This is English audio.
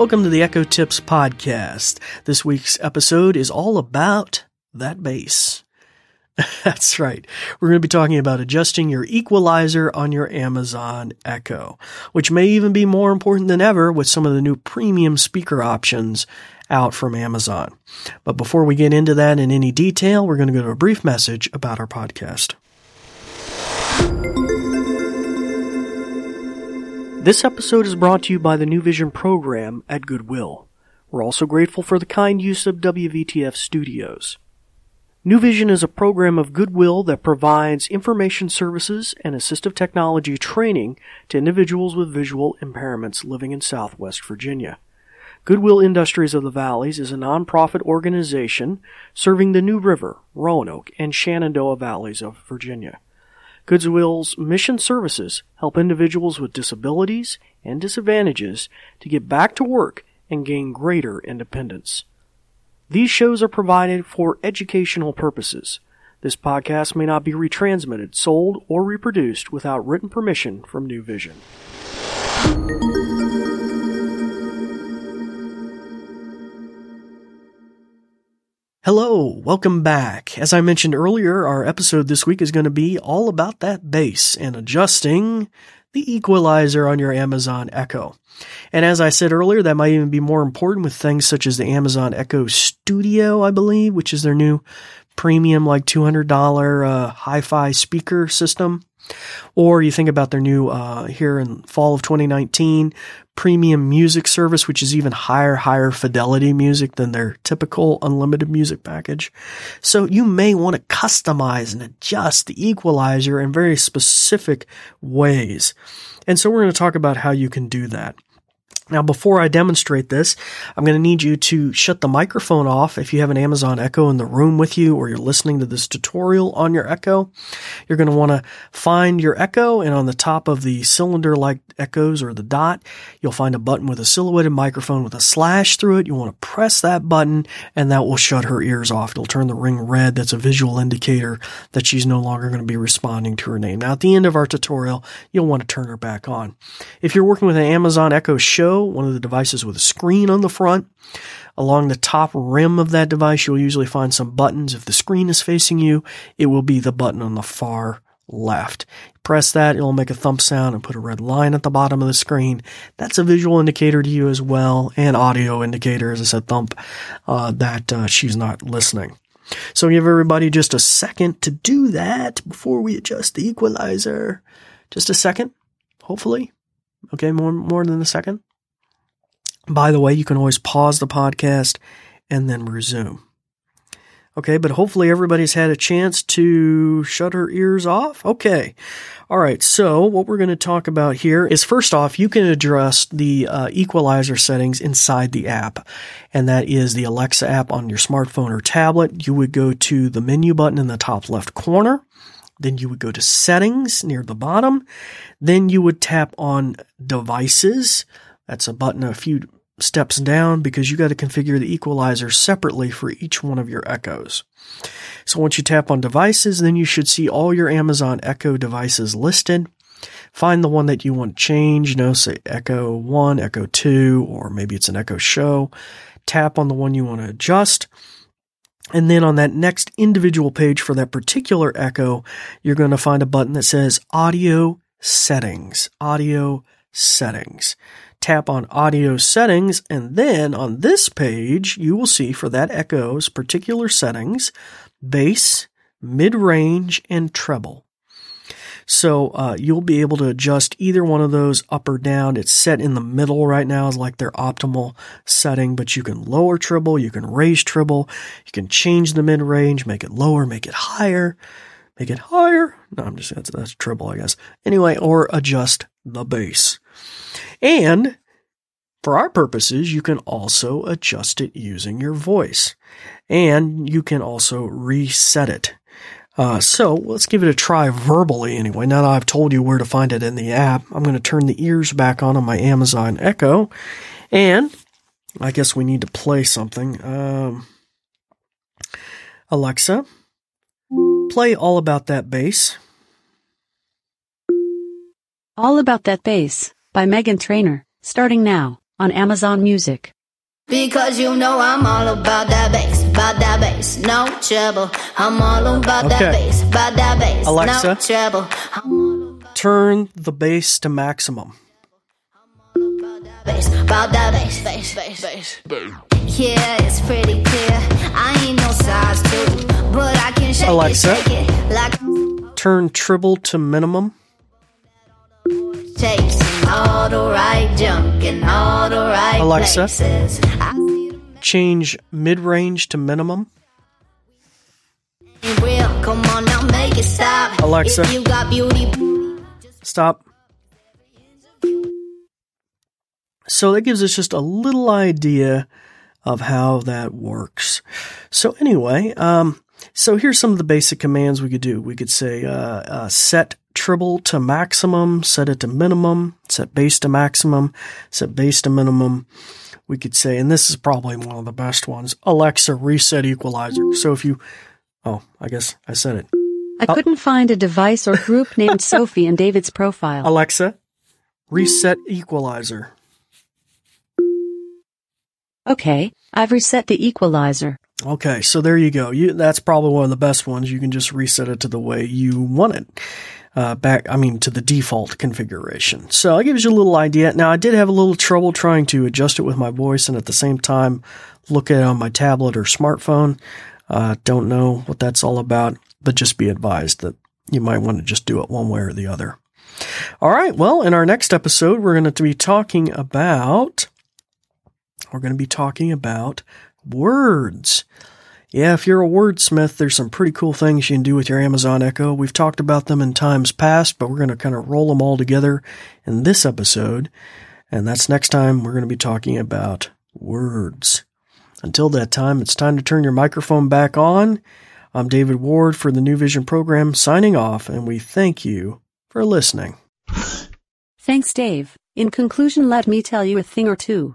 Welcome to the Echo Tips Podcast. This week's episode is all about that bass. That's right. We're going to be talking about adjusting your equalizer on your Amazon Echo, which may even be more important than ever with some of the new premium speaker options out from Amazon. But before we get into that in any detail, we're going to go to a brief message about our podcast. This episode is brought to you by the New Vision program at Goodwill. We're also grateful for the kind use of WVTF Studios. New Vision is a program of Goodwill that provides information services and assistive technology training to individuals with visual impairments living in Southwest Virginia. Goodwill Industries of the Valleys is a nonprofit organization serving the New River, Roanoke, and Shenandoah Valleys of Virginia. Goodwill's mission services help individuals with disabilities and disadvantages to get back to work and gain greater independence. These shows are provided for educational purposes. This podcast may not be retransmitted, sold, or reproduced without written permission from New Vision. Hello, welcome back. As I mentioned earlier, our episode this week is going to be all about that bass and adjusting the equalizer on your Amazon Echo. And as I said earlier, that might even be more important with things such as the Amazon Echo Studio, I believe, which is their new premium, like $200 uh, hi-fi speaker system. Or you think about their new, uh, here in fall of 2019, premium music service, which is even higher, higher fidelity music than their typical unlimited music package. So you may want to customize and adjust the equalizer in very specific ways. And so we're going to talk about how you can do that. Now, before I demonstrate this, I'm going to need you to shut the microphone off if you have an Amazon Echo in the room with you or you're listening to this tutorial on your Echo. You're going to want to find your Echo and on the top of the cylinder like Echoes or the dot, you'll find a button with a silhouetted microphone with a slash through it. You want to press that button and that will shut her ears off. It'll turn the ring red. That's a visual indicator that she's no longer going to be responding to her name. Now, at the end of our tutorial, you'll want to turn her back on. If you're working with an Amazon Echo Show, one of the devices with a screen on the front. Along the top rim of that device, you'll usually find some buttons. If the screen is facing you, it will be the button on the far left. Press that, it'll make a thump sound and put a red line at the bottom of the screen. That's a visual indicator to you as well, and audio indicator, as I said, thump, uh, that uh, she's not listening. So give everybody just a second to do that before we adjust the equalizer. Just a second, hopefully. Okay, more more than a second. By the way, you can always pause the podcast and then resume. Okay, but hopefully everybody's had a chance to shut her ears off. Okay. All right. So what we're going to talk about here is first off, you can adjust the uh, equalizer settings inside the app. And that is the Alexa app on your smartphone or tablet. You would go to the menu button in the top left corner. Then you would go to settings near the bottom. Then you would tap on devices. That's a button a few steps down because you got to configure the equalizer separately for each one of your Echoes. So once you tap on devices, then you should see all your Amazon Echo devices listed. Find the one that you want to change, you know, say Echo 1, Echo 2, or maybe it's an Echo Show. Tap on the one you want to adjust. And then on that next individual page for that particular Echo, you're going to find a button that says Audio Settings. Audio Settings tap on audio settings, and then on this page, you will see for that echo's particular settings, bass, mid-range, and treble. So uh, you'll be able to adjust either one of those up or down. It's set in the middle right now is like their optimal setting, but you can lower treble, you can raise treble, you can change the mid range, make it lower, make it higher, make it higher. No, I'm just that's that's treble, I guess. Anyway, or adjust the bass. And for our purposes, you can also adjust it using your voice. And you can also reset it. Uh, so let's give it a try verbally anyway. Now that I've told you where to find it in the app, I'm going to turn the ears back on on my Amazon Echo. And I guess we need to play something. Um, Alexa, play All About That Bass. All About That Bass by Meghan Trainor, starting now. on Amazon Music. Because you know I'm all about that bass, about that bass, no trouble. I'm all about that Okay. bass, about that bass, Alexa. no trouble. I'm all about Turn the bass to maximum. that bass, about that bass, bass, bass, bass. Yeah, it's pretty clear. I ain't no size two, but I can shake Alexa. it, shake it like Turn treble to minimum. chasing all the right junk in all the right Alexa. places. I see the Change mid range to minimum. man. Come on now, make it stop. Alexa. you got beauty. Stop. So that gives us just a little idea of how that works. So anyway, um, so here's some of the basic commands we could do. We could say uh, uh, set treble to maximum, set it to minimum, set bass to maximum, set bass to minimum. We could say, and this is probably one of the best ones, Alexa reset equalizer. So if you, oh, I guess I said it. I uh, couldn't find a device or group named Sophie in David's profile. Alexa, reset equalizer. Okay, I've reset the equalizer. Okay, so there you go. You, that's probably one of the best ones. You can just reset it to the way you want it. Uh, back, I mean, to the default configuration. So it gives you a little idea. Now, I did have a little trouble trying to adjust it with my voice and at the same time look at it on my tablet or smartphone. Uh, don't know what that's all about, but just be advised that you might want to just do it one way or the other. All right. Well, in our next episode, we're going to be talking about, we're going to be talking about words. Yeah, if you're a wordsmith, there's some pretty cool things you can do with your Amazon Echo. We've talked about them in times past, but we're going to kind of roll them all together in this episode. And that's next time we're going to be talking about words. Until that time, it's time to turn your microphone back on. I'm David Ward for the New Vision program signing off, and we thank you for listening. Thanks, Dave. In conclusion, let me tell you a thing or two.